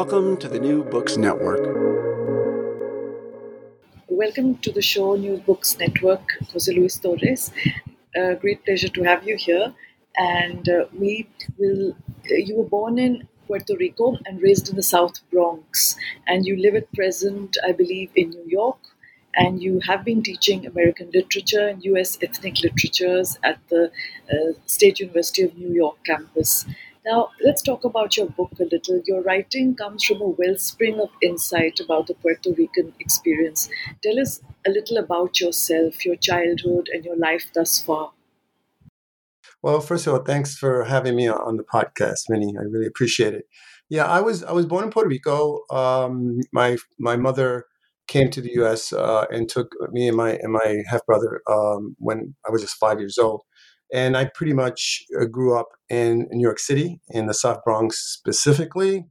Welcome to the New Books Network. Welcome to the show New Books Network, Jose Luis Torres. Uh, great pleasure to have you here. And uh, we will. Uh, you were born in Puerto Rico and raised in the South Bronx, and you live at present, I believe, in New York. And you have been teaching American literature and U.S. ethnic literatures at the uh, State University of New York campus. Now, let's talk about your book a little. Your writing comes from a wellspring of insight about the Puerto Rican experience. Tell us a little about yourself, your childhood, and your life thus far. Well, first of all, thanks for having me on the podcast, Minnie. I really appreciate it. Yeah, I was I was born in Puerto Rico. Um, my my mother came to the U.S. Uh, and took me and my and my half brother um, when I was just five years old and I pretty much uh, grew up in, New York City, in the South Bronx specifically,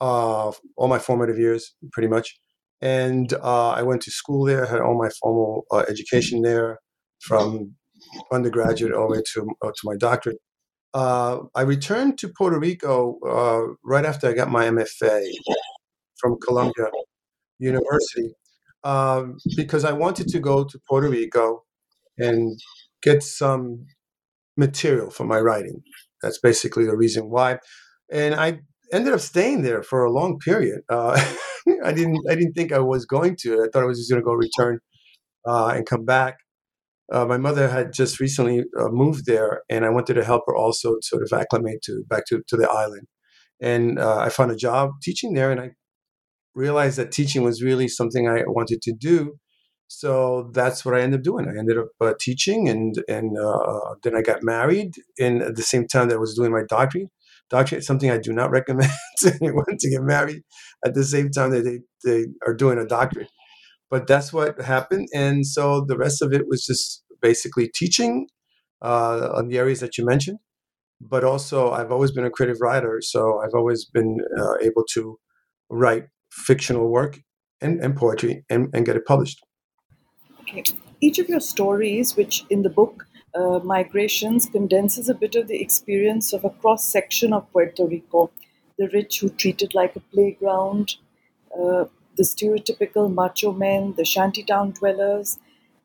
uh, all my formative years, pretty much. And uh, I went to school there, had all my formal uh, education there, from undergraduate all the way to, uh, to my doctorate. Uh, I returned to Puerto Rico right after I got my MFA from Columbia University because I wanted to go to Puerto Rico and get some material for my writing. That's basically the reason why. And I ended up staying there for a long period. Uh, I didn't I didn't think I was going to. I thought I was just going to go return uh, and come back. Uh, my mother had just recently uh, moved there, and I wanted to help her also sort of acclimate to back to, to the island. And uh, I found a job teaching there, and I realized that teaching was really something I wanted to do so that's what I ended up doing. I ended up uh, teaching, and and uh, then I got married. And at the same time that I was doing my doctorate, doctorate is something I do not recommend to anyone to get married at the same time that they, they are doing a doctorate. But that's what happened, and so the rest of it was just basically teaching uh, on the areas that you mentioned. But also, I've always been a creative writer, so I've always been uh, able to write fictional work and, and poetry and, and get it published. Okay. Each of your stories, which in the book uh, Migrations condenses a bit of the experience of a cross section of Puerto Rico the rich who treat it like a playground, uh, the stereotypical macho men, the shantytown dwellers,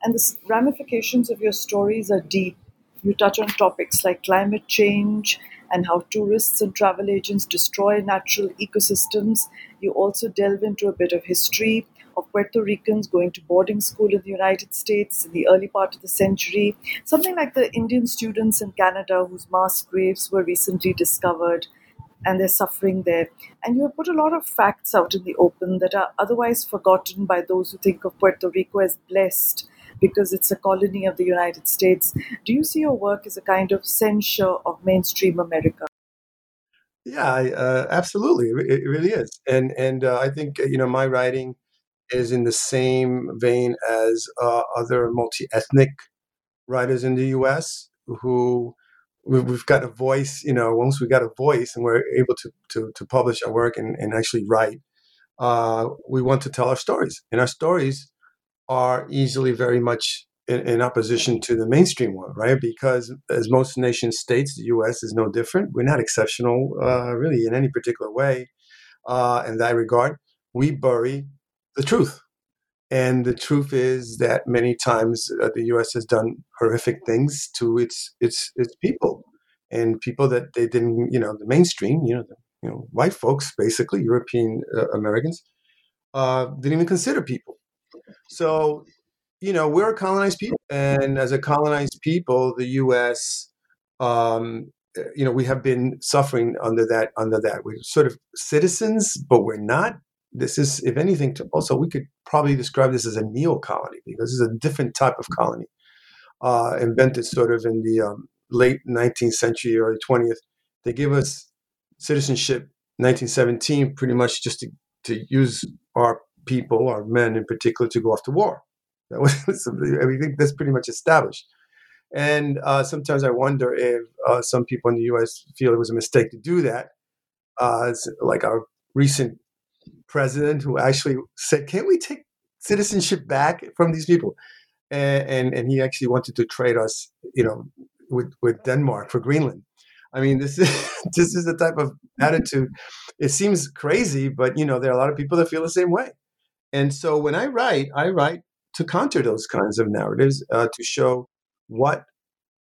and the ramifications of your stories are deep. You touch on topics like climate change and how tourists and travel agents destroy natural ecosystems. You also delve into a bit of history of Puerto Ricans going to boarding school in the United States in the early part of the century, something like the Indian students in Canada whose mass graves were recently discovered and they're suffering there. And you have put a lot of facts out in the open that are otherwise forgotten by those who think of Puerto Rico as blessed because it's a colony of the United States. Do you see your work as a kind of censure of mainstream America? Yeah, uh, absolutely. It, really is, and and uh, I think you know my writing is in the same vein as uh, other multi-ethnic writers in the U.S. who we've got a voice. You know, once we got a voice and we're able to to, to publish our work and, and actually write, uh, we want to tell our stories, and our stories are easily very much in, in, opposition to the mainstream one, right? Because as most nation states, the U.S. is no different. We're not exceptional, uh, really, in any particular way. Uh, in that regard, we bury the truth, and the truth is that many times uh, the U.S. has done horrific things to its its its people, and people that they didn't, you know, the mainstream, you know, the, you know, white folks, basically European uh, Americans, uh, didn't even consider people. So you know, we're a colonized people, and as a colonized people, the U.S. Um, eh, you know, we have been suffering under that. Under that, we're sort of citizens, but we're not. This is, if anything, also we could probably describe this as a neo colony because it's a different type of colony, uh, invented sort of in the um, late 19th century, early 20th. They give us citizenship 1917, pretty much just to, to use our people, our men in particular, to go off to war. That was, mean, that's pretty much established. And uh, sometimes I wonder if uh, some people in the U.S. feel it was a mistake to do that. Uh, like our recent president, who actually said, "Can't we take citizenship back from these people?" And, and, and he actually wanted to trade us, you know, with with Denmark for Greenland. I mean, this is this is the type of attitude. It seems crazy, but you know, there are a lot of people that feel the same way. And so when I write, I write to counter those kinds of narratives, uh, to show what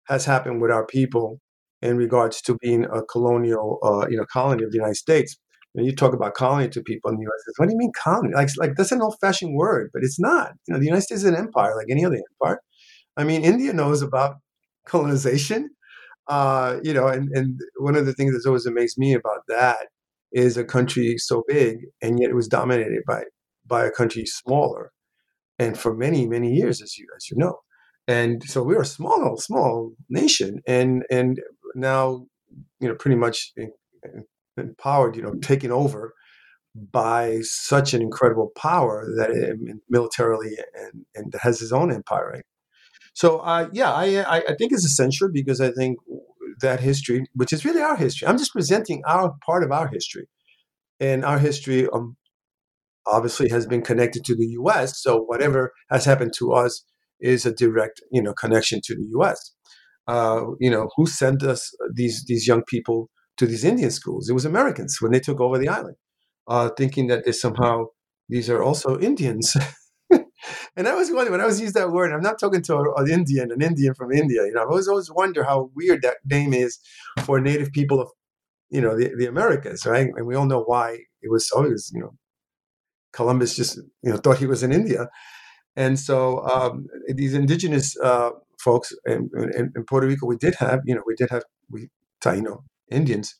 has happened with our people in regards to being a colonial, uh, you know, colony of the United States. You talk about colony to people in the U.S., what do you mean colony? Like, like that's an old-fashioned word, but it's not. You know, the United States is an empire like any other empire. I mean, India knows about colonization. Uh, you know, and, and one of the things that's always amazed me about that is a country so big and yet it was dominated by by a country smaller and for many many years, as you as you know. And so we're a small small nation, and and now you know pretty much empowered, you know, taken over by such an incredible power that it, militarily and and has his own empire. Right? So uh, yeah, I I think it's essential because I think that history, which is really our history, I'm just presenting our part of our history, and our history um, obviously has been connected to the U.S. So whatever has happened to us is a direct, you know, connection to the U.S. Uh, you know, who sent us these these young people to these Indian schools? It was Americans when they took over the island, uh, thinking that somehow these are also Indians. and I was wondering when I was used that word. I'm not talking to an Indian, an Indian from India. You know, I always always wonder how weird that name is for native people of, you know, the, the Americas, right? And we all know why it was always, you know, Columbus just you know thought he was in India, and so um, these indigenous uh, folks in, in, in, Puerto Rico, we did have you know we did have we Taino Indians,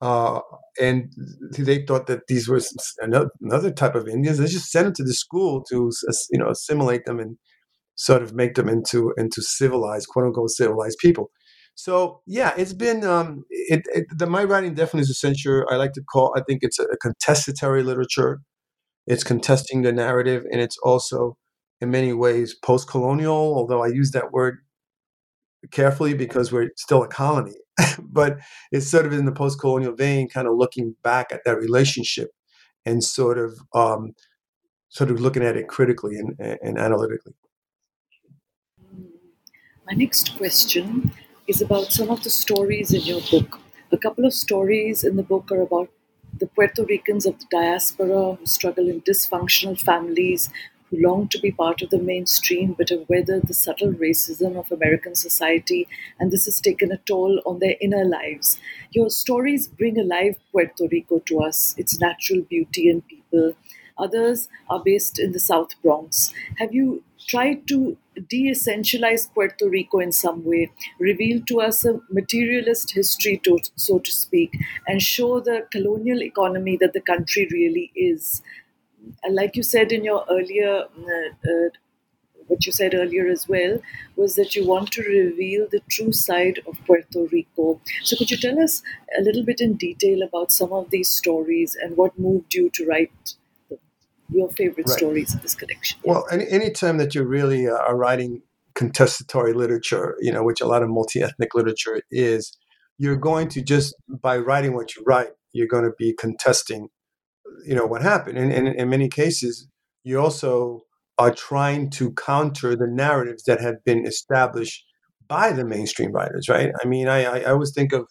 uh, and they thought that these were another, type of Indians. They just sent them to the school to you know assimilate them and sort of make them into into civilized quote unquote civilized people. So yeah, it's been um, it, it, the my writing definitely is a censure. I like to call I think it's a, a contestatory literature. It's contesting the narrative, and it's also, in many ways, post colonial, although I use that word carefully because we're still a colony. but it's sort of in the post colonial vein, kind of looking back at that relationship and sort of um, sort of looking at it critically and, and analytically. My next question is about some of the stories in your book. A couple of stories in the book are about the Puerto Ricans of the diaspora who struggle in dysfunctional families, who long to be part of the mainstream but have weathered the subtle racism of American society, and this has taken a toll on their inner lives. Your stories bring alive Puerto Rico to us, its natural beauty and people. Others are based in the South Bronx. Have you tried to de essentialize Puerto Rico in some way, reveal to us a materialist history, to, so to speak, and show the colonial economy that the country really is. And like you said in your earlier, uh, uh, what you said earlier as well, was that you want to reveal the true side of Puerto Rico. So, could you tell us a little bit in detail about some of these stories and what moved you to write your favorite right. stories in this collection? Well, any anytime that you really uh, are writing contestatory literature, you know, which a lot of multi-ethnic literature is, you're going to just by writing what you write, you're going to be contesting you know what happened. And, and in many cases, you also are trying to counter the narratives that have been established by the mainstream writers, right? I mean, I, I, always think of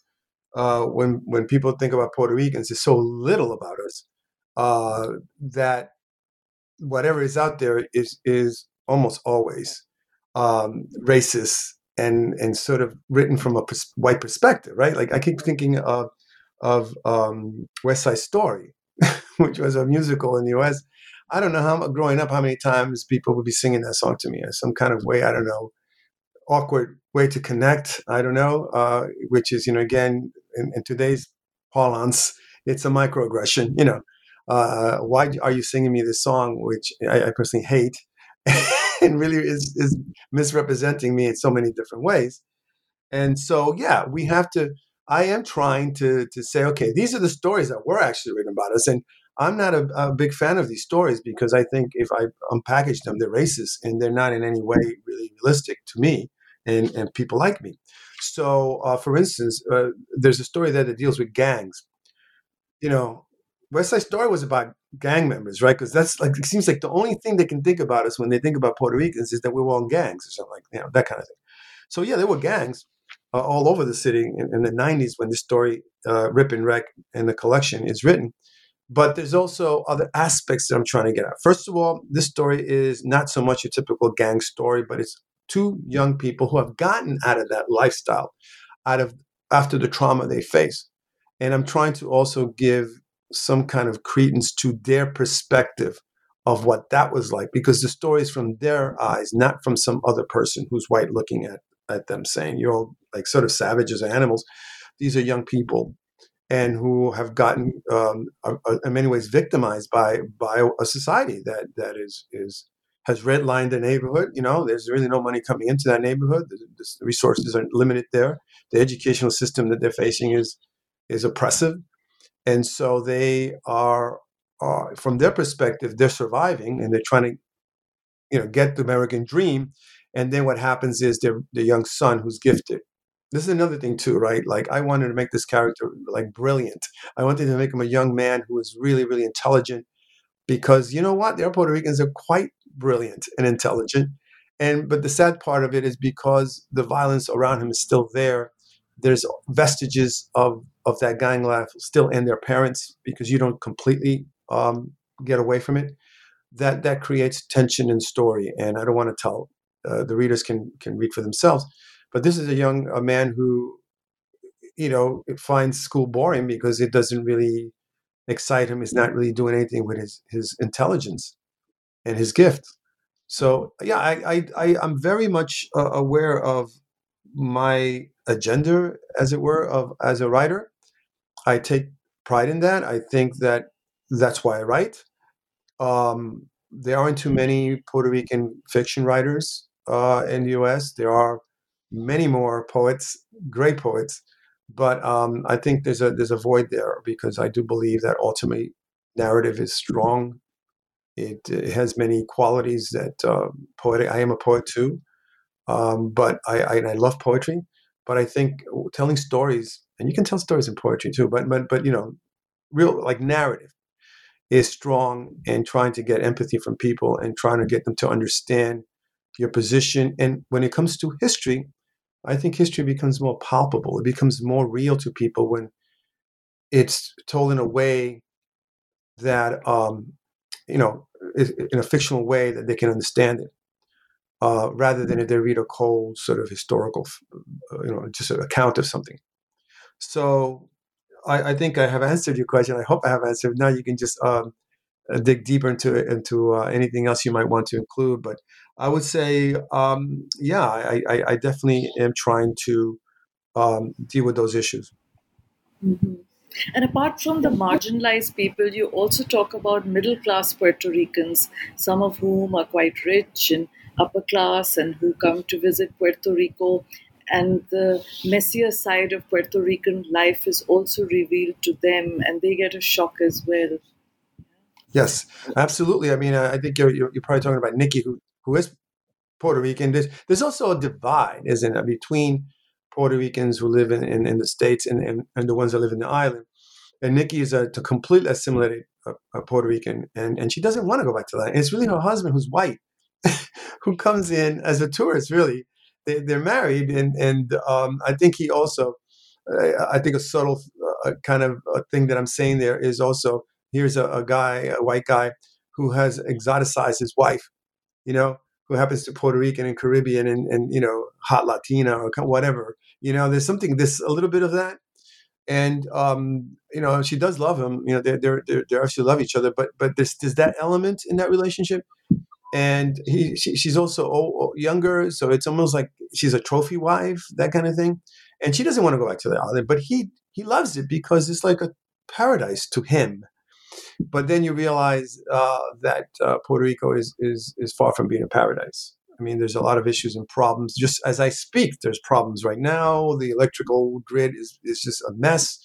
uh, when when people think about Puerto Ricans, there's so little about us uh, that whatever is out there is is almost always um, racist and and sort of written from a pers- white perspective, right? Like I keep thinking of of um, West Side Story, which was a musical in the U.S. I don't know how growing up how many times people would be singing that song to me as some kind of way I don't know awkward way to connect. I don't know, uh, which is you know again in, in, today's parlance, it's a microaggression. You know, uh, why are you singing me this song, which I, I personally hate, and really is is misrepresenting me in so many different ways. And so yeah, we have to. I am trying to to say, okay, these are the stories that were actually written about us, and I'm not a, a, big fan of these stories because I think if I unpackage them, they're racist and they're not in any way really realistic to me and, and people like me. So, uh, for instance, uh, there's a story there that deals with gangs. You know, West Side Story was about gang members, right? Because that's like it seems like the only thing they can think about us when they think about Puerto Ricans is that we are all in gangs or something like you know that kind of thing. So yeah, there were gangs uh, all over the city in, in, the '90s when this story uh, "Rip and Wreck" and the collection is written. But there's also other aspects that I'm trying to get at. First of all, this story is not so much a typical gang story, but it's two young people who have gotten out of that lifestyle, out of after the trauma they face. And I'm trying to also give some kind of credence to their perspective of what that was like, because the story is from their eyes, not from some other person who's white looking at, at them saying, you're all like sort of savages or animals. These are young people and who have gotten, um, in many ways, victimized by by a society that that is is has redlined the neighborhood. You know, there's really no money coming into that neighborhood. The, the resources are limited there. The educational system that they're facing is is oppressive, and so they are, are from their perspective, they're surviving and they're trying to, you know, get the American dream. And then what happens is their the young son who's gifted. This is another thing too, right? Like I wanted to make this character like brilliant. I wanted to make him a young man who was really, really intelligent because you know what? The Puerto Ricans are quite brilliant and intelligent. And but the sad part of it is because the violence around him is still there. There's vestiges of of that gang life still in their parents because you don't completely um, get away from it. That that creates tension in story, and I don't want to tell. Uh, the readers can can read for themselves. But this is a young a man who, you know, finds school boring because it doesn't really excite him. He's not really doing anything with his his intelligence and his gift. So yeah, I I, I am very much uh, aware of my agenda, as it were, of as a writer. I take pride in that. I think that that's why I write. Um, there aren't too many Puerto Rican fiction writers uh, in the U.S. There are many more poets, great poets, but um, I think there's a there's a void there because I do believe that ultimately narrative is strong it, it has many qualities that uh, poetic. I am a poet too, um, but I, I, I love poetry. But I think telling stories, and you can tell stories in poetry too. But but but you know, real like narrative is strong in trying to get empathy from people and trying to get them to understand your position. And when it comes to history, I think history becomes more palpable. It becomes more real to people when it's told in a way that um, you know, in a fictional way that they can understand it, uh, rather than if they read a cold sort of historical, uh, you know, just an account of something. So I, I, think I have answered your question. I hope I have answered. Now you can just um, dig deeper into into uh, anything else you might want to include. But I would say, um, yeah, I, I, I, definitely am trying to um, deal with those issues. Mm-hmm. And apart from the marginalized people, you also talk about middle class Puerto Ricans, some of whom are quite rich and upper class and who come to visit Puerto Rico. And the messier side of Puerto Rican life is also revealed to them, and they get a shock as well. Yes, absolutely. I mean, I think you're, you're, probably talking about Nikki, who, who is Puerto Rican. There's, there's also a divide, isn't it, between Puerto Ricans who live in, in, in the States and, and, and, the ones that live in the island. And Nikki is a, a completely assimilated a, a Puerto Rican, and and she doesn't want to go back to that. it's really her husband who's white, who comes in as a tourist. Really, they, they're married, and and um, I think he also, uh, I think a subtle uh, kind of thing that I'm saying there is also here's a, a guy, a white guy, who has exoticized his wife, you know, who happens to Puerto Rican and Caribbean and, and you know hot Latina or whatever. You know, there's something this a little bit of that, and um, you know she does love him. You know, they're, they're, they they actually love each other, but but there's there's that element in that relationship, and he she, she's also younger, so it's almost like she's a trophy wife, that kind of thing, and she doesn't want to go back to the island, but he he loves it because it's like a paradise to him but then you realize uh, that uh, Puerto Rico is, is, is far from being a paradise. I mean, there's a lot of issues and problems. Just as I speak, there's problems right now. The electrical grid is, is just a mess.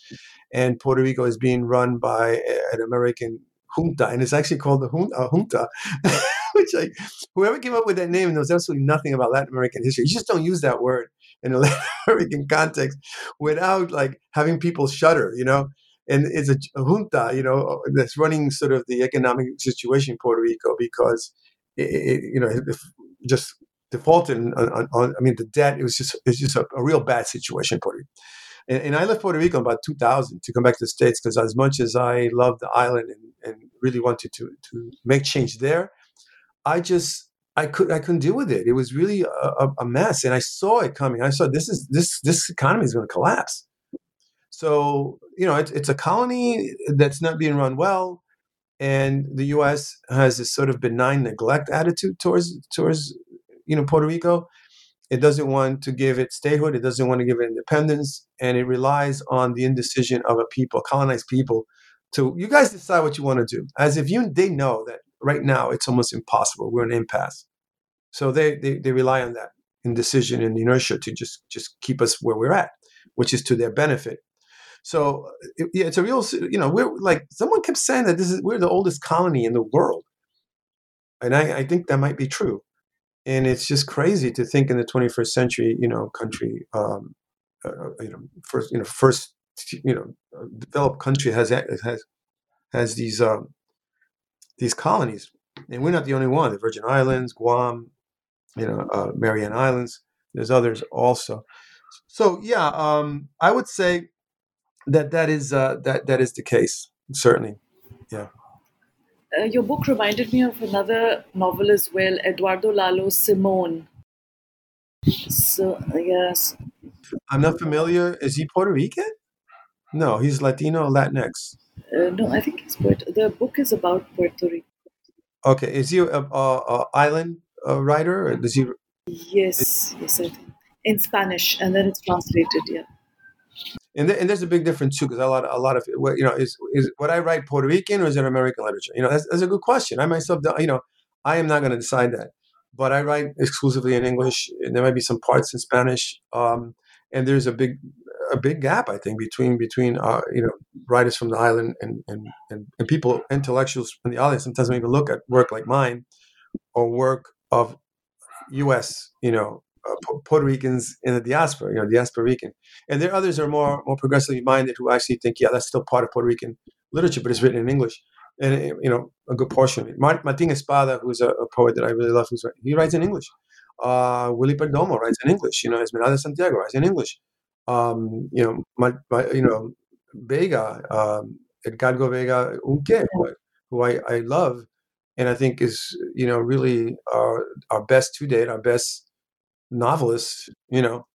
And Puerto Rico is being run by an American junta, and it's actually called the junta, junta which I, whoever came up with that name knows absolutely nothing about Latin American history. You just don't use that word in a Latin American context without like having people shudder, you know? And it's a, junta, you know, uh, that's running sort of the economic situation in Puerto Rico because, it, it, you know, just defaulted on, on, on, I mean, the debt. It was just it's just a, a real bad situation in Puerto Rico. And, and, I left Puerto Rico in about 2000 to come back to the States because as much as I loved the island and, and really wanted to to make change there, I just I could I couldn't deal with it. It was really a, a mess, and I saw it coming. I saw this is this this economy is going to collapse so, you know, it's, it's a colony that's not being run well. And the U.S. has this sort of benign neglect attitude towards, towards you know, Puerto Rico. It doesn't want to give it statehood. It doesn't want to give it independence. And it relies on the indecision of a people, colonized people, to, you guys decide what you want to do. As if you, they know that right now it's almost impossible. We're an impasse. So they, they, they rely on that indecision and inertia to just, just keep us where we're at, which is to their benefit. So it, yeah, it's a real, you know, we're like someone kept saying that this is we're the oldest colony in the world, and I, I think that might be true. And it's just crazy to think in the 21st century, you know, country, um, uh, uh you know, first, you know, first, you know, developed country has has has these um, these colonies, and we're not the only one. The Virgin Islands, Guam, you know, uh, Mariana Islands. There's others also. So yeah, um, I would say that that is uh, that that is the case certainly. Yeah. Uh, your book reminded me of another novel as well eduardo lalo Simone. so yes. I'm not familiar. Is he puerto rican? No he's latino latinx. Uh, no i think he's puerto the book is about puerto rico. Okay is he a, a, a island uh, writer or does he yes yes i think. In spanish and then it's translated yeah and, th- and there's a big difference too because a lot a lot of what you know is is what I write Puerto Rican or is it American literature? You know, that's, that's a good question. I myself, you know, I am not going to decide that, but I write exclusively in English. And there might be some parts in Spanish, um, and there's a big a big gap I think between between uh, you know writers from the island and, and and and people intellectuals in the island sometimes don't even look at work like mine or work of U.S. you know uh, Puerto Ricans in the diaspora, you know, diaspora Rican. And there are others are more more progressively minded who actually think, yeah, that's still part of Puerto Rican literature, but it's written in English. And eh, you know, a good portion of it. Martin Espada, who's a, a, poet that I really love, who's he writes in English. Uh, Willie Perdomo writes in English. You know, Esmeralda Santiago writes in English. Um, you know, my, my, you know, Vega, um, Edgardo Vega Yunqué, who, who I, I love, and I think is you know really our our best to date, our best novelists, you know,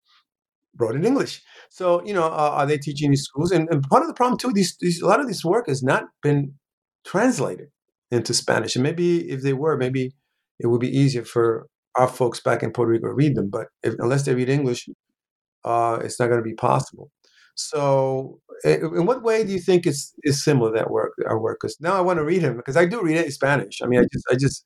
wrote in English. So, you know, uh, are they teaching these schools? And, and part of the problem too, these, these, a lot of this work has not been translated into Spanish. And maybe if they were, maybe it would be easier for our folks back in Puerto Rico to read them. But if, unless they read English, uh, it's not going to be possible. So, in what way do you think it's is similar that work our work? Because now I want to read him because I do read it in Spanish. I mean, I just I just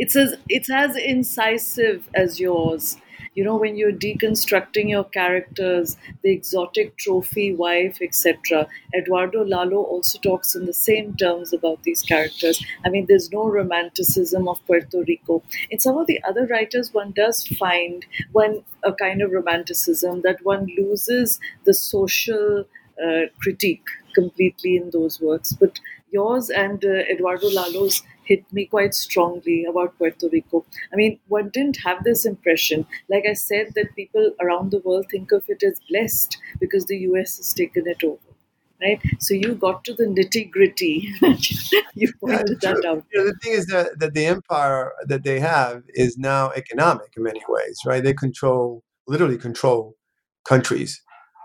it's as it's as incisive as yours. You know when you're deconstructing your characters the exotic trophy wife etc eduardo lalo also talks in the same terms about these characters. I mean there's no romanticism of puerto rico. In some of the other writers one does find one a kind of romanticism that one loses the social uh, critique completely in those works. But yours and uh, Eduardo Lalo's hit me quite strongly about Puerto Rico. I mean, one didn't have this impression. Like I said, that people around the world think of it as blessed because the US has taken it over. Right, so you got to the nitty gritty. you pointed yeah, that out. You know, the thing is that, that the empire that they have is now economic in many ways, right? They control, literally control countries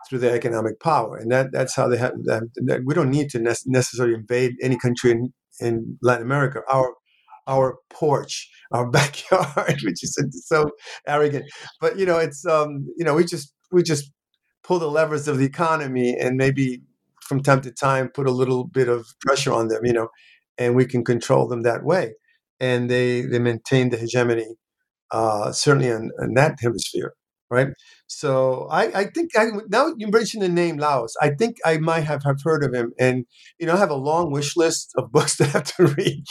through their economic power, and that that's how they have. That, we don't need to ne- necessarily invade any country in, in Latin America. Our our porch, our backyard, which is so arrogant. But you know, it's um, you know, we just we just pull the levers of the economy and maybe from time to time put a little bit of pressure on them, you know, and we can control them that way. And they they maintain the hegemony, uh, certainly in, in that hemisphere right? So I, I think I, now you mentioned the name Lalo. I think I might have, have heard of him, and you know I have a long wish list of books to have to read.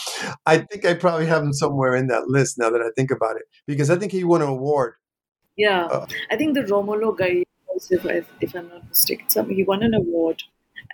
I think I probably have him somewhere in that list now that I think about it, because I think he won an award. Yeah, uh, I think the Rómulo Gallegos, if I, if I'm not mistaken, some, he won an award.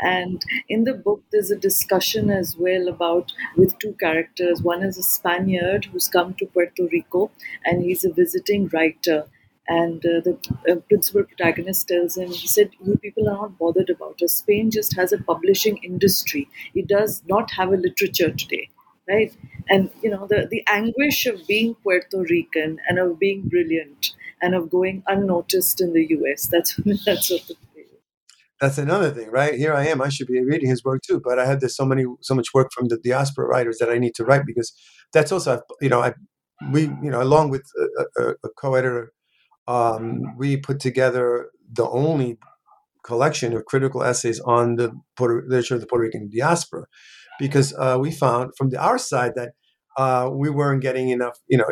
And in the book, there's a discussion as well about with two characters. One is a Spaniard who's come to Puerto Rico, and he's a visiting writer and uh, the uh, principal protagonist tells him, he said, You people are not bothered about us. Spain just has a publishing industry. It does not have a literature today, right? And, you know, the, the anguish of being Puerto Rican and of being brilliant and of going unnoticed in the US, that's, that's what the that's another thing, right? Here I am. I should be reading his work too, but I have this so many, so much work from the diaspora writers that I need to write because that's also, you know, I, we, you know, along with a, a, a co-editor um, we put together the only collection of critical essays on the Puerto, literature of the Puerto Rican diaspora, because uh, we found from the, our side that uh, we weren't getting enough. You know,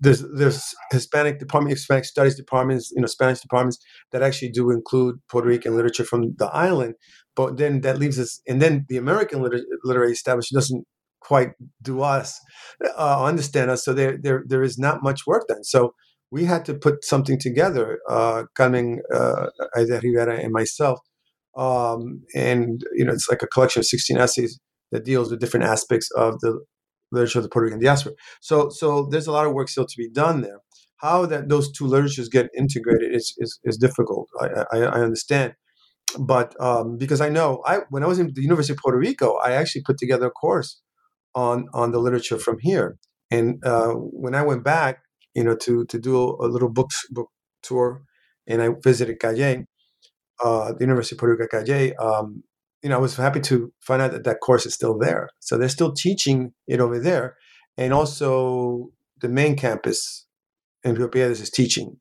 there's there's Hispanic department, Hispanic studies departments, you know, Spanish departments that actually do include Puerto Rican literature from the island, but then that leaves us, and then the American liter- literary establishment doesn't quite do us uh, understand us, so there there there is not much work done. So we had to put something together, uh, Carmen uh, Haydée Rivera and myself. Um, and, you know, it's like a collection of 16 essays that deals with different aspects of the literature of the Puerto Rican diaspora. So, so there's a lot of work still to be done there. How that those two literatures get integrated is, is, is difficult. I, I, I understand but um, because I know I when I was in the University of Puerto Rico, I actually put together a course on on the literature from here. And uh, when I went back, you know, to to do a little book book tour, and I visited Cayey, uh, the University of Puerto Rico Cayey. Um, you know, I was happy to find out that that course is still there. So they're still teaching it over there, and also the main campus in Rio Piedras is teaching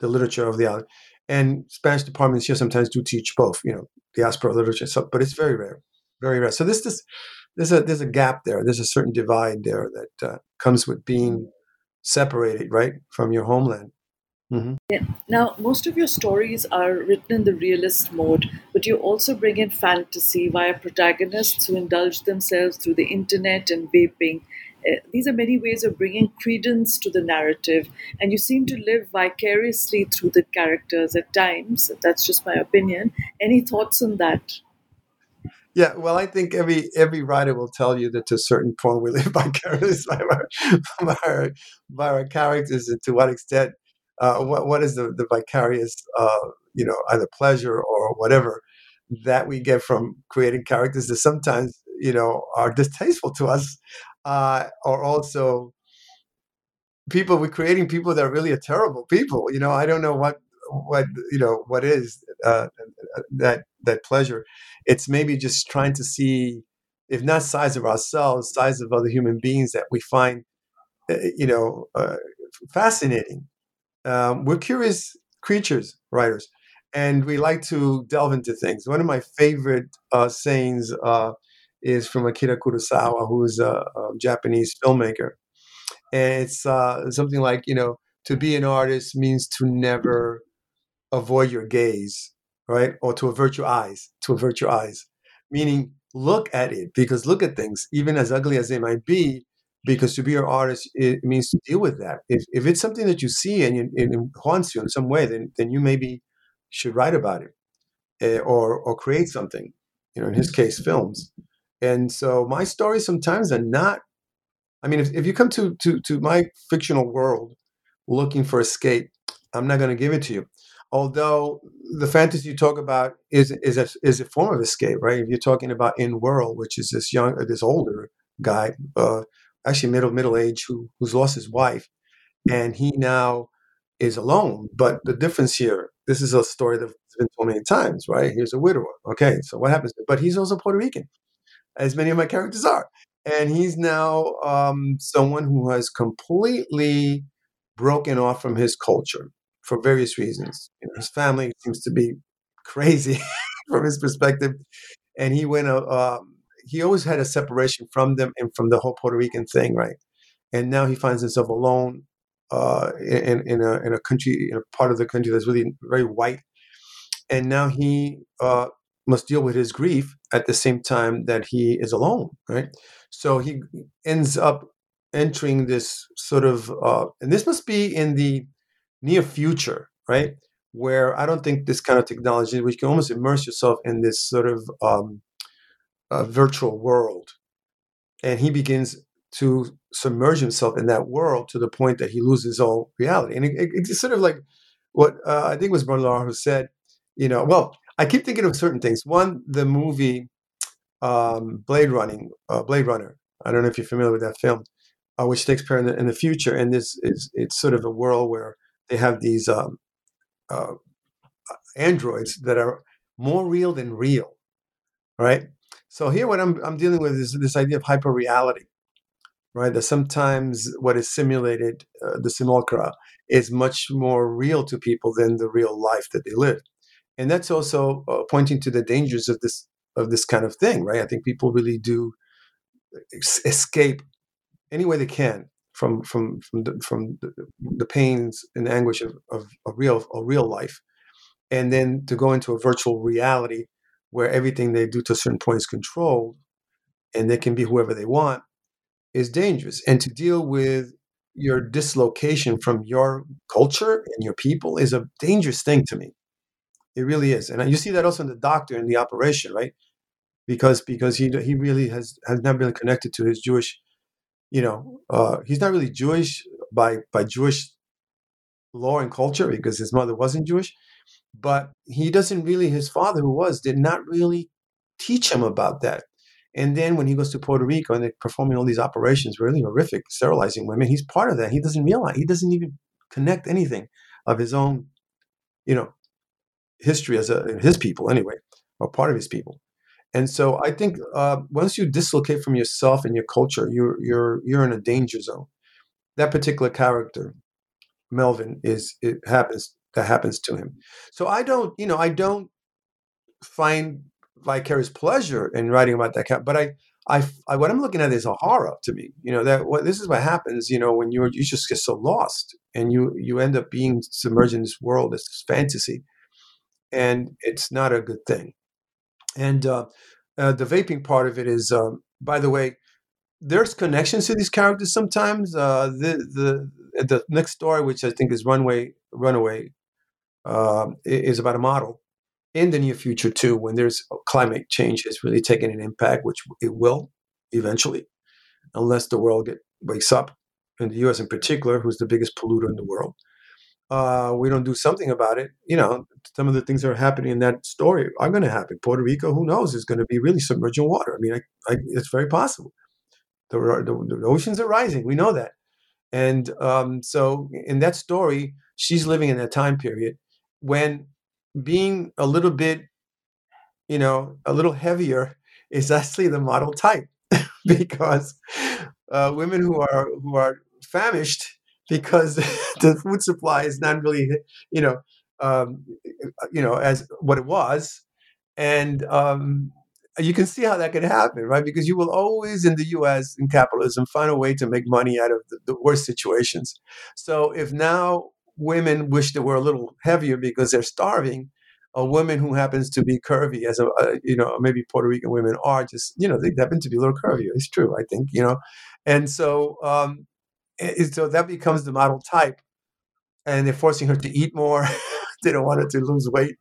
the literature of the island. And Spanish departments here sometimes do teach both, you know, diaspora literature. So, but it's very rare, very rare. So this, this, there's a there's a gap there. There's a certain divide there that uh, comes with being separated, right, from your homeland. Mm-hmm. Yeah. Now, most of your stories are written in the realist mode, but you also bring in fantasy via protagonists who indulge themselves through the internet and vaping. Uh, these are many ways of bringing credence to the narrative, and you seem to live vicariously through the characters at times. That's just my opinion. Any thoughts on that? Yeah, well, I think every every writer will tell you that to a certain point we live vicariously by our, by our, by our characters, and to what extent, uh, what what is the the vicarious, uh, you know, either pleasure or whatever that we get from creating characters that sometimes you know are distasteful to us, uh, or also people we're creating people that are really are terrible people. You know, I don't know what what you know what is uh, that that pleasure. It's maybe just trying to see, if not size of ourselves, size of other human beings that we find, uh, you know, uh, fascinating. Um, we're curious creatures, writers, and we like to delve into things. One of my favorite uh, sayings uh, is from Akira Kurosawa, who's a, a Japanese filmmaker, and it's uh, something like, you know, to be an artist means to never avoid your gaze, right? Or to avert your eyes, to avert your eyes, meaning look at it because look at things, even as ugly as they might be, because to be an artist, it means to deal with that. If, if it's something that you see and, you, and it haunts you in some way, then, then you maybe should write about it uh, or, or create something, you know, in his case, films. And so my stories sometimes are not. I mean, if, if you come to, to to my fictional world looking for escape, I'm not going to give it to you. Although the fantasy you talk about is is a, is a form of escape, right? If you're talking about in world, which is this young, this older guy, uh, actually middle middle age, who who's lost his wife, and he now is alone. But the difference here, this is a story that's been told many times, right? Here's a widower. Okay, so what happens? But he's also Puerto Rican, as many of my characters are, and he's now um, someone who has completely broken off from his culture for various reasons. You know, his family seems to be crazy from his perspective, and he went. Uh, he always had a separation from them and from the whole Puerto Rican thing, right? And now he finds himself alone uh, in in a in a country in a part of the country that's really very white, and now he uh, must deal with his grief at the same time that he is alone, right? So he ends up entering this sort of, uh, and this must be in the near future, right? Where I don't think this kind of technology, which can almost immerse yourself in this sort of um, uh, virtual world, and he begins to submerge himself in that world to the point that he loses all reality. And it, it, it's sort of like what uh, I think was Baudrillard who said, you know, well, I keep thinking of certain things. One, the movie um, Blade Running, uh, Blade Runner. I don't know if you're familiar with that film, uh, which takes place in in the, future. And this is it's sort of a world where they have these um, uh, androids that are more real than real, right? So here, what I'm I'm dealing with is this idea of hyperreality, right? That sometimes what is simulated, uh, the simulacra, is much more real to people than the real life that they live, and that's also uh, pointing to the dangers of this of this kind of thing, right? I think people really do escape any way they can from from from the, from the, pains and anguish of, of a real a real life, and then to go into a virtual reality where everything they do to a certain point is controlled, and they can be whoever they want, is dangerous. And to deal with your dislocation from your culture and your people is a dangerous thing to me. It really is, and you see that also in the doctor in the operation, right? Because because he he really has has not been connected to his Jewish, you know, uh, he's not really Jewish by by Jewish law and culture because his mother wasn't Jewish, but he doesn't really. His father, who was, did not really teach him about that. And then when he goes to Puerto Rico and they're performing all these operations, really horrific, sterilizing women, he's part of that. He doesn't realize, he doesn't even connect anything of his own, you know, history as a his people anyway, or part of his people. And so I think uh, once you dislocate from yourself and your culture, you're you're you're in a danger zone. That particular character, Melvin, is it happens that happens to him. So I don't, you know, I don't find vicarious pleasure in writing about that cat, but I, I, I, what I'm looking at is a horror to me. You know that what this is what happens. You know when you you just get so lost and you you end up being submerged in this world, this fantasy, and it's not a good thing. And uh, uh, the vaping part of it is, um, by the way, there's connections to these characters sometimes. Uh, the the the next story, which I think is Runway Runaway, uh, is about a model in the near future too, when there's climate change has really taken an impact, which it will eventually, unless the world get wakes up, in the U.S. in particular, who's the biggest polluter in the world uh, we don't do something about it, you know, some of the things that are happening in that story are going to happen. Puerto Rico, who knows, is going to be really submerged in water. I mean, I, I, it's very possible. The, the, the, oceans are rising. We know that. And um, so in that story, she's living in that time period when being a little bit, you know, a little heavier is actually the model type because uh, women who are who are famished because the food supply is not really, you know, um, you know, as what it was, and um, you can see how that can happen, right? Because you will always, in the U.S. in capitalism, find a way to make money out of the, the worst situations. So if now women wish they were a little heavier because they're starving, a woman who happens to be curvy, as a, a, you know, maybe Puerto Rican women are just, you know, they happen to be a little curvier. It's true, I think, you know, and so um, so that becomes the model type and they're forcing her to eat more they don't want her to lose weight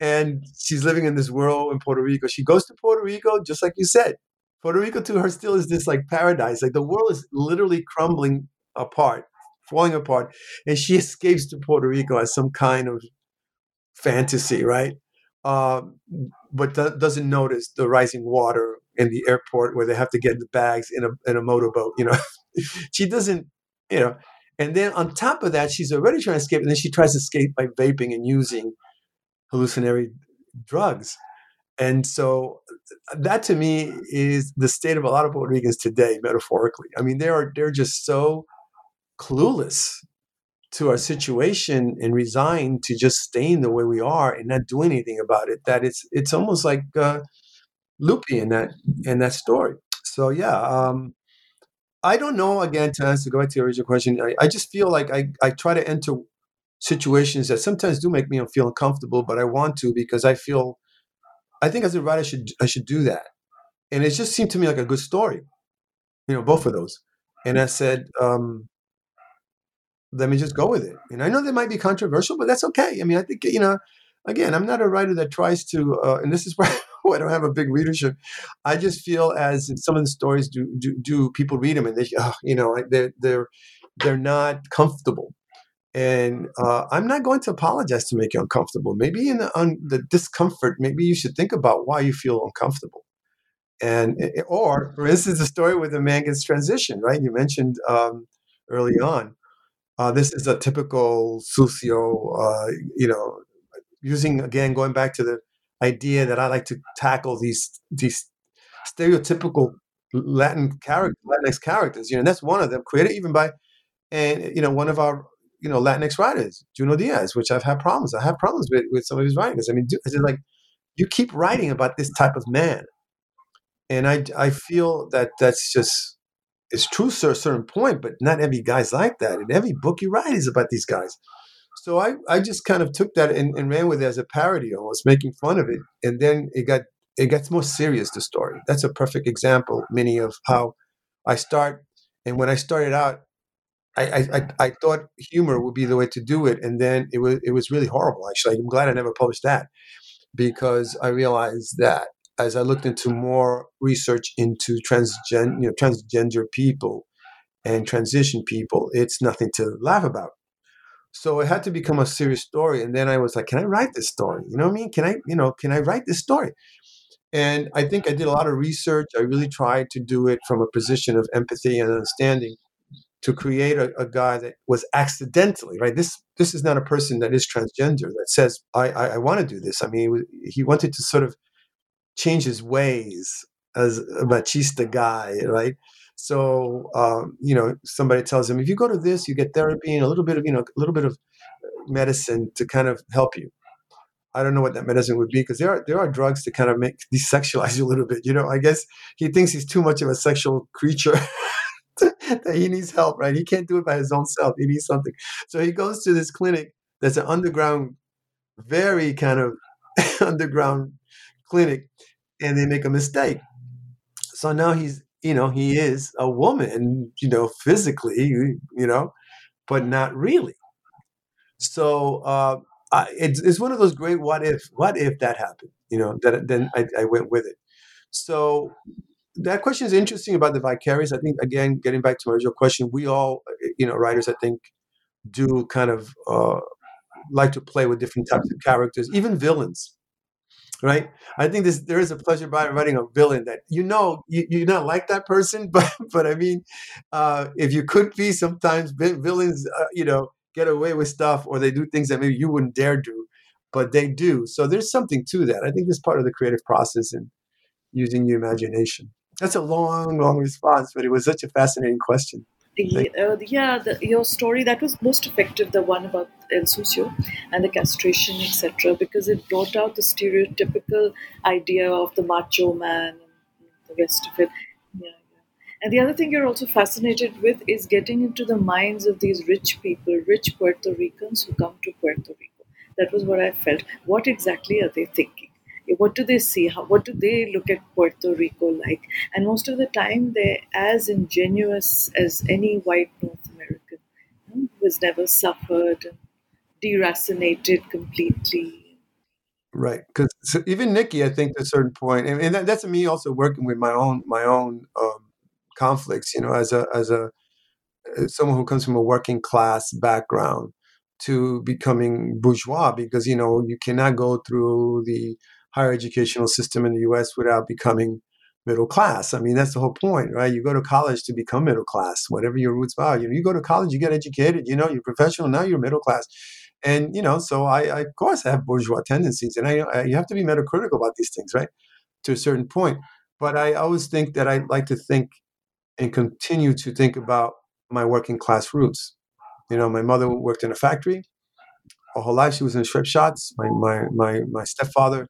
and she's living in this world in puerto rico she goes to puerto rico just like you said Puerto Rico to her still is this like paradise. Like the world is literally crumbling apart, falling apart, and she escapes to Puerto Rico as some kind of fantasy, right? Uh, but th- doesn't notice the rising water in the airport where they have to get the bags in a in a motorboat. You know, she doesn't, you know. And then on top of that, she's already trying to escape, and then she tries to escape by vaping and using hallucinatory drugs. And so that to me is the state of a lot of Puerto Ricans today, metaphorically. I mean, they are they're just so clueless to our situation and resigned to just staying the way we are and not doing anything about it that it's it's almost like uh, loopy in that in that story. So yeah, um, I don't know. Again, to answer go back to your original question, I, I just feel like I I try to enter situations that sometimes do make me feel uncomfortable, but I want to because I feel I think as a writer I should I should do that, and it just seemed to me like a good story, you know, both of those. And I said, um, let me just go with it. And I know they might be controversial, but that's okay. I mean, I think you know, again, I'm not a writer that tries to, uh, and this is I don't have a big readership. I just feel as some of the stories do do, do people read them and they, uh, you know, they're they're they're not comfortable. And uh, I'm not going to apologize to make you uncomfortable. Maybe in the, un, the discomfort, maybe you should think about why you feel uncomfortable. And eh, eh, or, for instance, the story where the man gets transition, right? You mentioned um, early on uh, this is a typical sucio, uh, you know, using again going back to the idea that I like to tackle these these stereotypical Latin character Latinx characters. You know, and that's one of them created even by and you know one of our you know Latinx writers, Junot Diaz, which I've had problems. I have problems with with some of his writings. I mean, it's like you keep writing about this type of man, and I I feel that that's just it's true to a certain point, but not every guy's like that. And every book you write is about these guys. So I, I just kind of took that and, and ran with it as a parody, almost making fun of it. And then it got it gets more serious. The story. That's a perfect example, many of how I start. And when I started out, I, I, I thought humor would be the way to do it, and then it was it was really horrible. Actually, I'm glad I never published that because I realized that as I looked into more research into transgen, you know, transgender people and transition people, it's nothing to laugh about. So it had to become a serious story. And then I was like, can I write this story? You know what I mean? Can I, you know, can I write this story? And I think I did a lot of research. I really tried to do it from a position of empathy and understanding to create a, a guy that was accidentally right. This this is not a person that is transgender that says I I, I want to do this. I mean, he wanted to sort of change his ways as a machista guy, right? So um, you know, somebody tells him if you go to this, you get therapy and a little bit of you know a little bit of medicine to kind of help you. I don't know what that medicine would be because there are there are drugs to kind of make desexualize you a little bit. You know, I guess he thinks he's too much of a sexual creature. that he needs help, right? He can't do it by his own self. He needs something. So he goes to this clinic that's an underground, very kind of underground clinic and they make a mistake. So now he's, you know, he is a woman, you know, physically, you know, but not really. So uh, I, it's, it's one of those great what if, what if that happened, you know, that then I, I went with it. So that question is interesting about the vicarious. I think, again, getting back to my original question, we all, you know, writers, I think, do kind of uh, like to play with different types of characters, even villains right? I think this there is a pleasure by writing a villain that you know you, you're not like that person, but but I mean, uh, if you could be, sometimes villains, uh, you know, get away with stuff or they do things that maybe you wouldn't dare do, but they do. So there's something to that. I think it's part of the creative process and using your imagination. That's a long, long response, but it was such a fascinating question the, uh, yeah, the, your story that was most effective, the one about El Sucio and the castration, etc., because it brought out the stereotypical idea of the macho man and the rest of it. Yeah, yeah. And the other thing you're also fascinated with is getting into the minds of these rich people, rich Puerto Ricans who come to Puerto Rico. That was what I felt. What exactly are they thinking? What do they see how what do they look at puerto rico like and most of the time they're as ingenuous as any white north american who has never suffered and deracinated completely Right, because so even Nikki, I think, to a certain point, and, and that, that's me also working with my own my own um, conflicts. You know, as a as a as someone who comes from a working class background to becoming bourgeois, because you know you cannot go through the higher educational system in the U.S. without becoming middle class. I mean, that's the whole point, right? You go to college to become middle class, whatever your roots are. You know, you go to college, you get educated. You know, you're professional. Now you're middle class and you know, so I, I of course I have bourgeois tendencies, and I, I you have to be metacritical about these things, right, to a certain point. But I always think that I like to think and continue to think about my working class roots. You know, my mother worked in a factory. Her whole life she was in strip shots. My my my my stepfather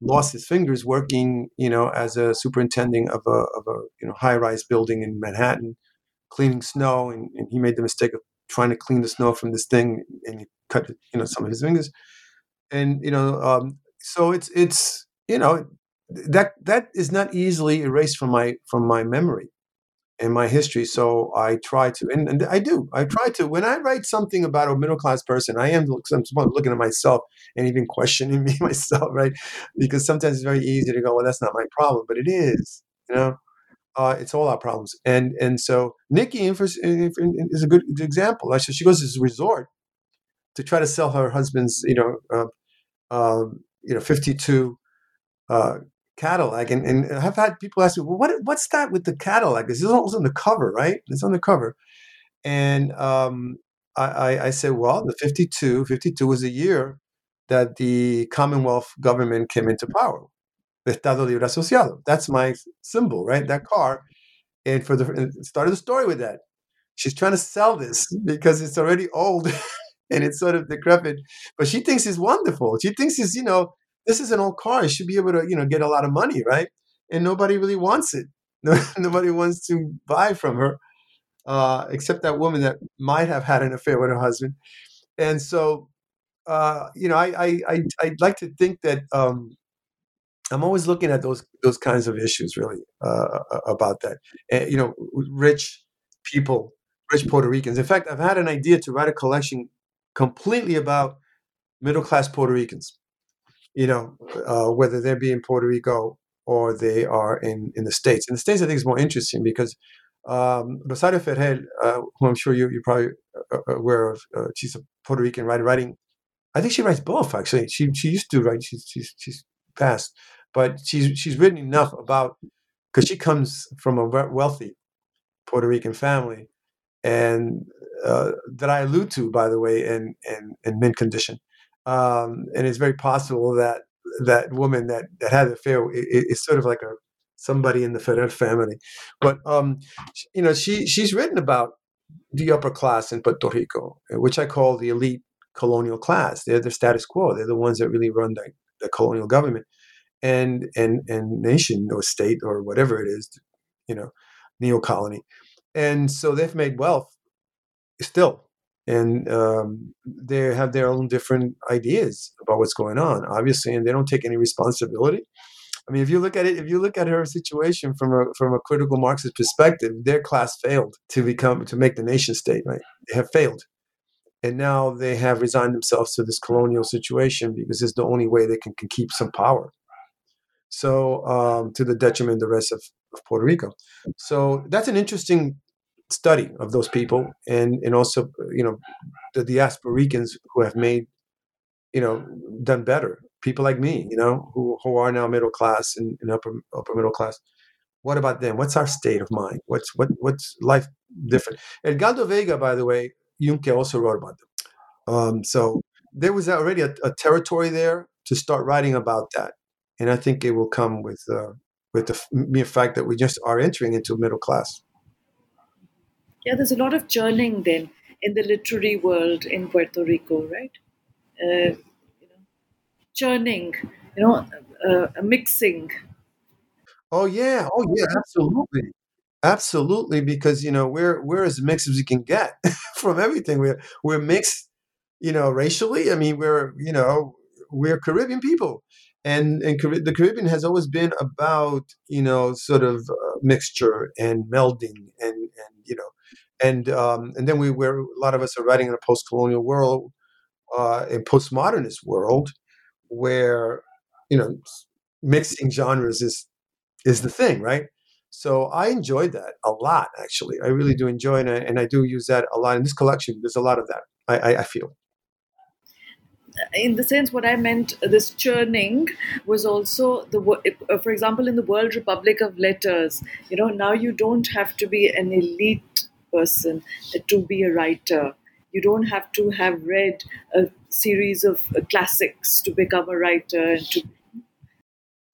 lost his fingers working, you know, as a superintendent of a of a you know high rise building in Manhattan, cleaning snow, and, and he made the mistake of trying to clean the snow from this thing, and he cut you know some of his fingers, and you know um, so it's it's you know that that is not easily erased from my from my memory and my history. So I try to, and, and, I do. I try to. When I write something about a middle class person, I am I'm looking at myself and even questioning me myself, right? Because sometimes it's very easy to go, well, that's not my problem, but it is. You know, uh, it's all our problems. And and so Nikki is a good example. So she goes to this resort to try to sell her husband's, you know, uh, um, you know, 52 uh, Cadillac. And, and I've had people ask me, well, what, what's that with the Cadillac? This is on the cover, right? It's on the cover. And um, I, I, I said, well, the 52, 52 was a year that the Commonwealth government came into power. Estado Libre Asociado. That's my symbol, right? That car. And for the started the story with that. She's trying to sell this because it's already old and it's sort of decrepit. But she thinks it's wonderful. She thinks it's, you know, this is an old car. It should be able to, you know, get a lot of money, right? And nobody really wants it. nobody wants to buy from her, uh, except that woman that might have had an affair with her husband. And so, uh, you know, I, I, I, I'd like to think that um, I'm always looking at those those kinds of issues, really, uh, about that. And, you know, rich people, rich Puerto Ricans. In fact, I've had an idea to write a collection completely about middle class Puerto Ricans. You know, uh, whether they're being Puerto Rico or they are in, in the States. In the States, I think is more interesting because um, Rosario Ferré, uh, who I'm sure you, you're probably uh, uh, aware of, uh, she's a Puerto Rican writer, writing, I think she writes both, actually. She, she used to write, she's, she's, she's passed, but she's, she's written enough about, because she comes from a wealthy Puerto Rican family and uh, that I allude to, by the way, in in, in mint condition. Um, and it's very possible that that woman that, that had the affair is, sort of like a somebody in the Ferré family. But um, you know, she she's written about the upper class in Puerto Rico, which I call the elite colonial class. They're the status quo. They're the ones that really run the, the colonial government and and and nation or state or whatever it is, you know, neo colony. And so they've made wealth still and um, they have their own different ideas about what's going on obviously and they don't take any responsibility. I mean if you look at it if you look at her situation from a from a critical marxist perspective their class failed to become to make the nation state right? They have failed. And now they have resigned themselves to this colonial situation because it's the only way they can, can keep some power. So um, to the detriment of the rest of, of puerto rico. So that's an interesting study of those people and and also you know the diasporicans who have made you know done better. People like me you know who, who are now middle class and, and upper upper middle class. What about them? What's our state of mind? What's what what's life different? Edgardo vega by the way Yunqué also wrote about them. Um, so there was already a, a, territory there to start writing about that. And i think it will come with uh, with the mere fact that we just are entering into middle class yeah, there's a lot of churning then in the literary world in Puerto Rico, right? Uh, you know, churning, you know, uh, mixing. Oh yeah, oh yeah, absolutely, absolutely. Because you know we're we're as mixed as we can get from everything. We're we're mixed, you know, racially. I mean, we're you know we're Caribbean people, and and the Caribbean has always been about you know sort of uh, mixture and melding and and you know and um, and then we were a lot of us are writing in a post-colonial world, uh, in postmodernist world, where you know mixing genres is is the thing, right? So I enjoyed that a lot, actually. I really do enjoy it, and I do use that a lot in this collection. There's a lot of that. I, I, I feel in the sense what i meant this churning was also the uh, for example in the world republic of letters you know now you don't have to be an elite person to be a writer you don't have to have read a series of uh, classics to become a writer and to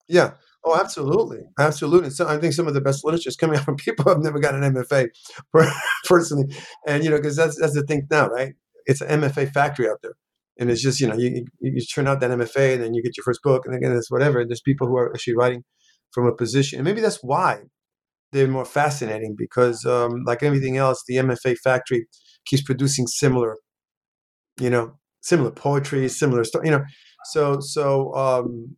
yeah Oh, absolutely, absolutely. So I think some of the best literature is coming out from people who have never got an MFA, personally, and you know, because that's that's the thing now, right? It's an MFA factory out there, and it's just you know, you you turn out that MFA, and then you get your first book, and again, it's whatever. And there's people who are actually writing from a position, and maybe that's why they're more fascinating because, um, like everything else, the MFA factory keeps producing similar, you know, similar poetry, similar stuff, you know. So so um,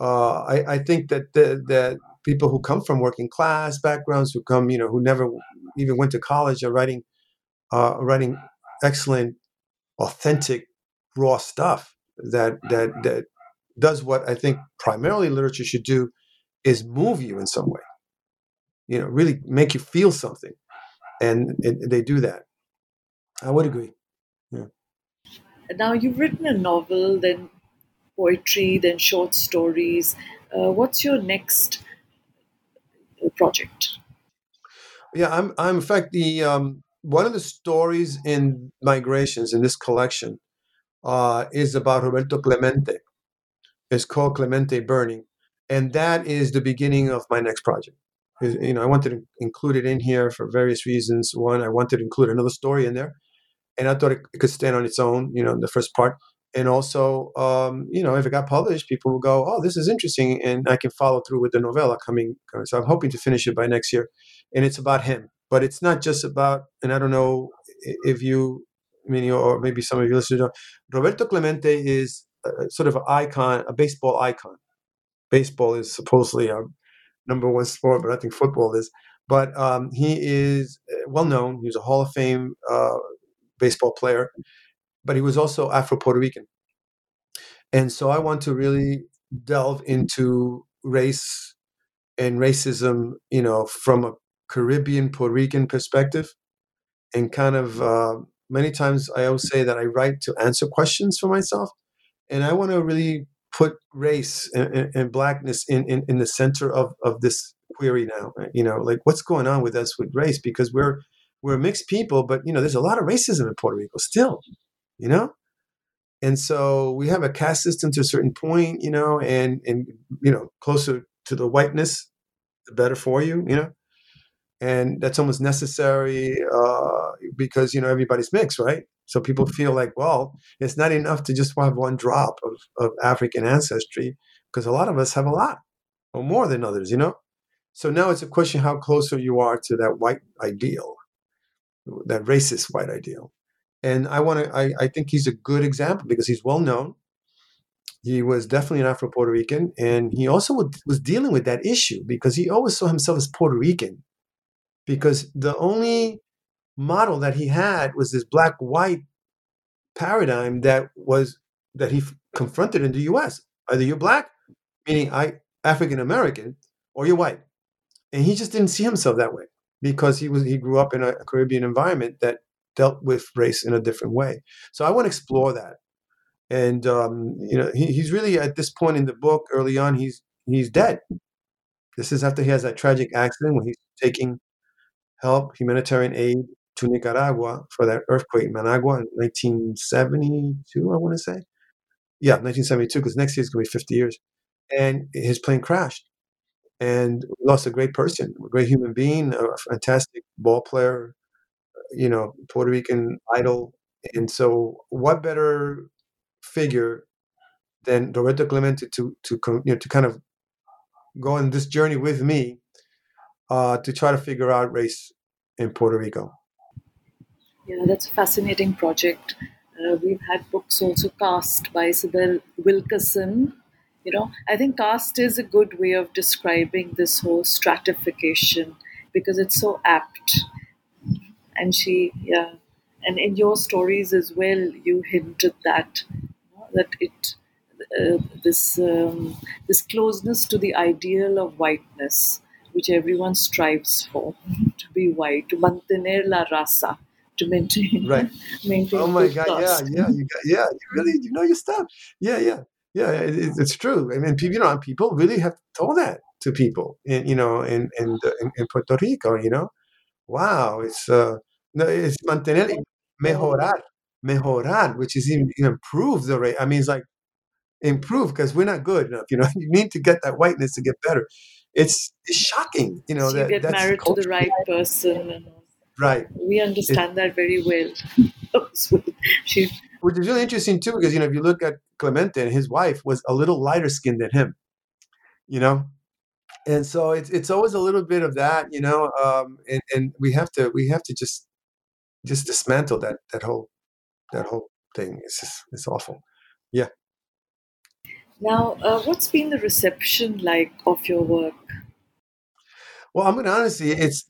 uh, I, I, think that the, that people who come from working class backgrounds, who come, you know, who never even went to college, are writing, uh, writing excellent, authentic, raw stuff that that that does what I think primarily literature should do, is move you in some way. You know, really make you feel something, and, and they do that. I would agree. Yeah. Now you've written a novel, then poetry, then short stories. Uh, what's your next project? Yeah, I'm. I'm in fact the um, one of the stories in migrations in this collection uh, is about Roberto Clemente. It's called Clemente Burning, and that is the beginning of my next project. You know, I wanted to include it in here for various reasons. One, I wanted to include another story in there, and I thought it could stand on its own. You know, in the first part and also um, you know if it got published people will go oh this is interesting and i can follow through with the novella coming so i'm hoping to finish it by next year and it's about him but it's not just about and i don't know if you I mean, or maybe some of you listeners roberto clemente is a, sort of an icon a baseball icon baseball is supposedly our number one sport but i think football is but um, he is uh, well known He was a hall of fame uh, baseball player but he was also Afro Puerto Rican. And so I want to really delve into race and racism, you know, from a Caribbean Puerto Rican perspective. And kind of uh, many times I always say that I write to answer questions for myself. And I want to really put race and, and, blackness in, in, in the center of, of this query now. You know, like what's going on with us with race? Because we're we're mixed people, but you know, there's a lot of racism in Puerto Rico still you know? And so we have a caste system to a certain point, you know, and and you know, closer to the whiteness, the better for you, you know. And that's almost necessary uh, because you know everybody's mixed, right? So people feel like, well, it's not enough to just have one drop of, of African ancestry, because a lot of us have a lot or more than others, you know. So now it's a question how closer you are to that white ideal, that racist white ideal. And I want to, I, I think he's a good example because he's well known. He was definitely an Afro Puerto Rican. And he also was dealing with that issue because he always saw himself as Puerto Rican. Because the only model that he had was this black white paradigm that was that he confronted in the US. Either you're black, meaning I African American, or you're white. And he just didn't see himself that way because he was he grew up in a Caribbean environment that dealt with race in a different way. So I want to explore that. And um, you know, he, he's really at this point in the book, early on, he's he's dead. This is after he has that tragic accident when he's taking help, humanitarian aid to Nicaragua for that earthquake in Managua in 1972, I want to say. Yeah, 1972, because next year is going to be 50 years. And his plane crashed. And lost a great person, a great human being, a fantastic ball player, you know, Puerto Rican idol. And so, what better figure than Roberto Clemente to to you know to kind of go on this journey with me uh, to try to figure out race in Puerto Rico. Yeah, that's a fascinating project. Uh, we've had books also caste by Isabel Wilkerson. You know, I think caste is a good way of describing this whole stratification because it's so apt and she yeah and in your stories as well you hinted that that it uh, this um, this closeness to the ideal of whiteness, which everyone strives for, to be white, to mantener la raza, to maintain Right. maintain. Oh my God! Yeah, yeah, you got, yeah. You really, you know your stuff. Yeah, yeah, yeah. It, it- it's true. I mean, people, you know, people really have told that to people, in you know, in in in, Puerto Rico. You know, wow, it's uh, no, it's mantener, mejorar, mejorar, which is even you know, improve the rate. I mean, it's like improve because we're not good enough. You know, you need to get that whiteness to get better. It's it's shocking. You know So you that get that's married to the right person, and all. right. we understand that very well. So she which is really interesting too, because you know if you look at Clemente and his wife was a little lighter skinned than him, you know, and so it's it's always a little bit of that, you know, um, and and we have to we have to just just dismantle that that whole that whole thing. It's just it's awful. Yeah. now, uh, what's been the reception like of your work? Well, I'm gonna honestly, it's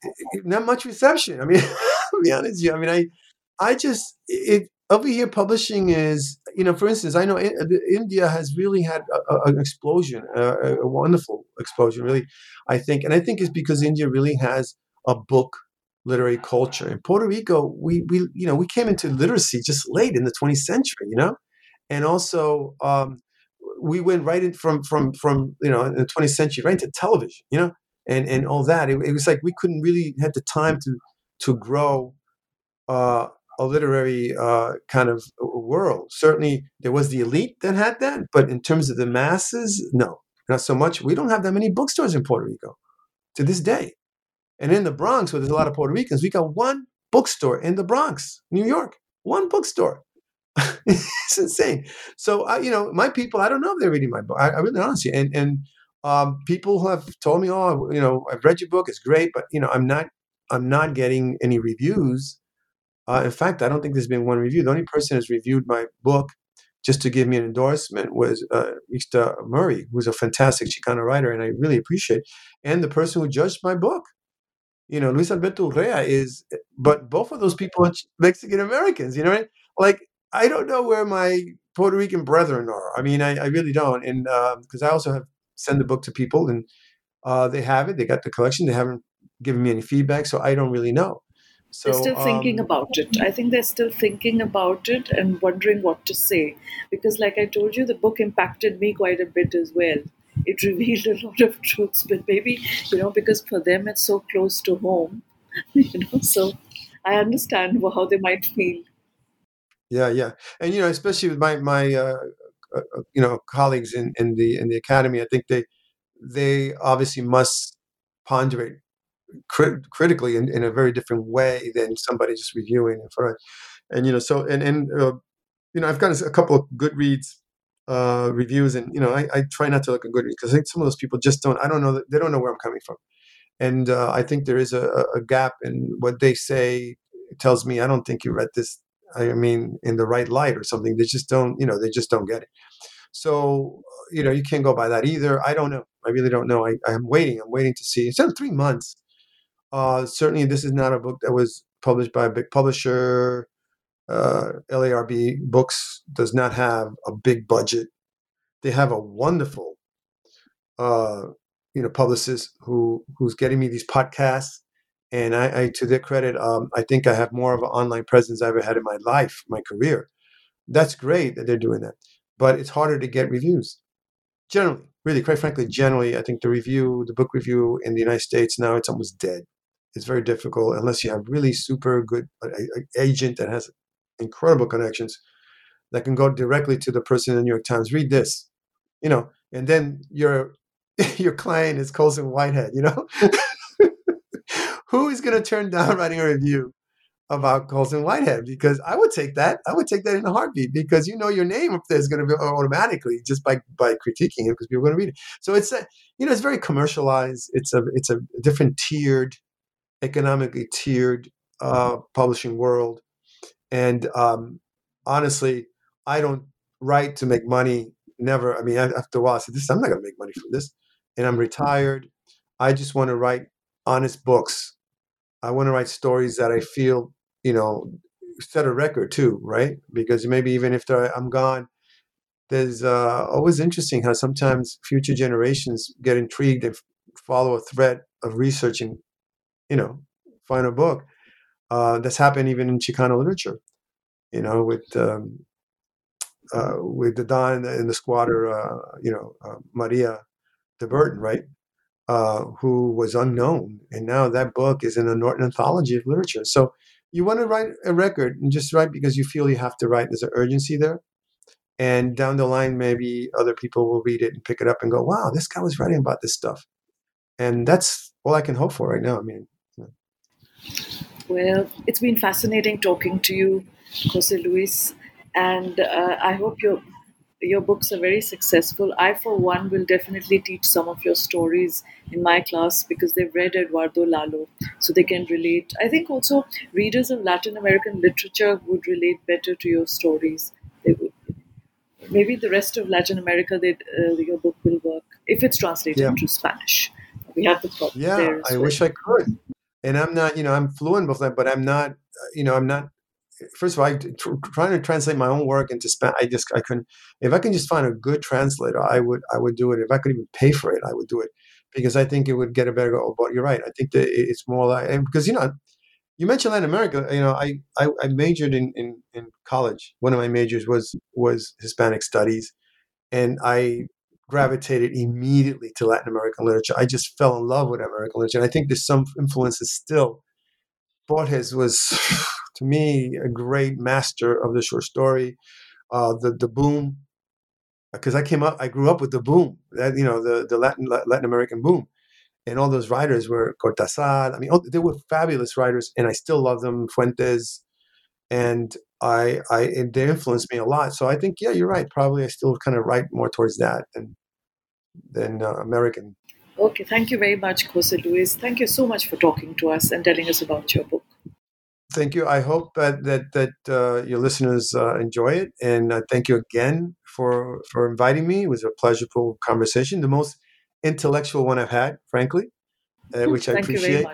not much reception. I mean, I'll be honest with you. I mean, I, I just it over here publishing is, you know, for instance, I know in, India has really had a, a- an explosion, a a wonderful explosion, really. I think, and I think it's because India really has a book literary culture. In Puerto Rico, we we you know we came into literacy just late in the 20th century, you know, and also um, we went right in from from from you know in the 20th century right into television, you know and and all that. It, it was like we couldn't really had the time to to grow uh, a literary uh, kind of world. Certainly, there was the elite that had that, but in terms of the masses, no, not so much. We don't have that many bookstores in Puerto Rico to this day. And in the Bronx, where there's a lot of Puerto Ricans, we got one bookstore in the Bronx, New York, one bookstore. it's insane. So, I, you know, my people, I don't know if they're reading my book. I, I really honestly, and and um, people have told me, oh, you know, I've read your book, it's great, but you know, I'm not, I'm not getting any reviews. Uh, in fact, I don't think there's been one review. The only person who's reviewed my book just to give me an endorsement was uh, Murray, who's a fantastic Chicano writer, and I really appreciate. And the person who judged my book, you know, Luis Alberto Urrea is, but both of those people are Mexican Americans. You know, right? like I don't know where my Puerto Rican brethren are. I mean, I, I really don't, and because I also have send the book to people, and uh, they have it. They got the collection. They haven't given me any feedback, so I don't really know. So they're still thinking um, about it. I think they're still thinking about it and wondering what to say. Because, like I told you, the book impacted me quite a bit as well. It revealed a lot of truths, but maybe, you know, because for them it's so close to home, you know, so I understand how they might feel. Yeah, yeah, and you know, especially with my my uh, you know colleagues in in the in the academy, I think they they obviously must ponder it crit- critically in, in a very different way than somebody just reviewing it for it. And you know, so and and uh, you know, I've got a couple of Goodreads uh, reviews, and you know, I, I try not to look at Goodreads because I think some of those people just don't. I don't know. They don't know where I'm coming from, and uh, I think there is a, a a gap in what they say. It tells me I don't think you read this. I mean, in the right light or something. They just don't. You know, they just don't get it. So you know, you can't go by that either. I don't know. I really don't know. I, I'm waiting. I'm waiting to see. It's been three months. Uh, certainly, this is not a book that was published by a big publisher. Uh, LARB Books does not have a big budget. They have a wonderful, uh, you know, publicist who who's getting me these podcasts, and I, I to their credit, um, I think I have more of an online presence I've ever had in my life, my career. That's great that they're doing that, but it's harder to get reviews. Generally, really, quite frankly, generally, I think the review, the book review in the United States now, it's almost dead. It's very difficult unless you have really super good agent that has incredible connections that can go directly to the person in the New York Times. Read this, you know, and then your your client is Colson Whitehead. You know, who is going to turn down writing a review about Colson Whitehead? Because I would take that. I would take that in a heartbeat because you know your name up there is going to be automatically just by by critiquing it because people are going to read it. So it's a you know it's very commercialized. It's a it's a different tiered, economically tiered uh, publishing world. And um, honestly, I don't write to make money. Never. I mean, after a while, I said, "This, I'm not going to make money from this." And I'm retired. I just want to write honest books. I want to write stories that I feel, you know, set a record too, right? Because maybe even if I'm gone, there's uh, always interesting how sometimes future generations get intrigued and follow a thread of researching, you know, find a book. Uh, that's happened even in Chicano literature, you know, with um, uh, with the Don and the squatter, uh, you know, uh, Maria de Burton, right? Uh, who was unknown, and now that book is in Norton Anthology of Literature. So you want to write a record and just write because you feel you have to write. There's an urgency there, and down the line, maybe other people will read it and pick it up and go, "Wow, this guy was writing about this stuff," and that's all I can hope for right now. I mean. Well, it's been fascinating talking to you, Jose Luis, and uh, I hope your your books are very successful. I, for one, will definitely teach some of your stories in my class because they've read Eduardo Lalo, so they can relate. I think also readers of Latin American literature would relate better to your stories. They would. Maybe the rest of Latin America, uh, your book will work if it's translated yeah. into Spanish. We have the problem. Yeah, I well. wish I could. And I'm not, you know, I'm fluent with that, but I'm not, you know, I'm not first of all, I trying to translate my own work into Spanish. I just I couldn't. If I can just find a good translator, I would I would do it. If I could even pay for it, I would do it because I think it would get a better. Oh, but you're right. I think that it's more like because you know, you mentioned Latin America. You know, I I, I majored in, in in college. One of my majors was was Hispanic studies, and I gravitated immediately to Latin American literature. I just fell in love with American literature. And I think there's some influences still. Borges was to me a great master of the short story. Uh, the the boom, because I came up, I grew up with the boom, that you know the the Latin Latin American boom, and all those writers were Cortázar. I mean, oh, they were fabulous writers, and I still love them. Fuentes, and I I and they influenced me a lot. So I think yeah, you're right. Probably I still kind of write more towards that than than uh, American. Okay, thank you very much, Jose Luis. Thank you so much for talking to us and telling us about your book. Thank you. I hope that that that uh, your listeners uh, enjoy it, and uh, thank you again for for inviting me. It was a pleasurable conversation, the most intellectual one I've had, frankly, uh, which I appreciate.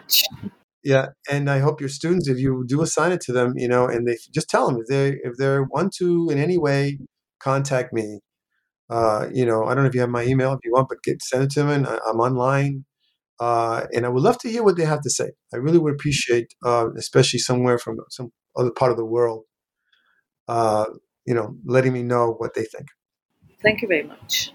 Yeah, and I hope your students, if you do assign it to them, you know, and they just tell them if they if they want to in any way contact me. Uh, you know, I don't know if you have my email if you want, but get send it to them. I, I'm online. Uh, and I would love to hear what they have to say. I really would appreciate, uh, especially somewhere from some other part of the world, uh, you know, letting me know what they think. Thank you very much.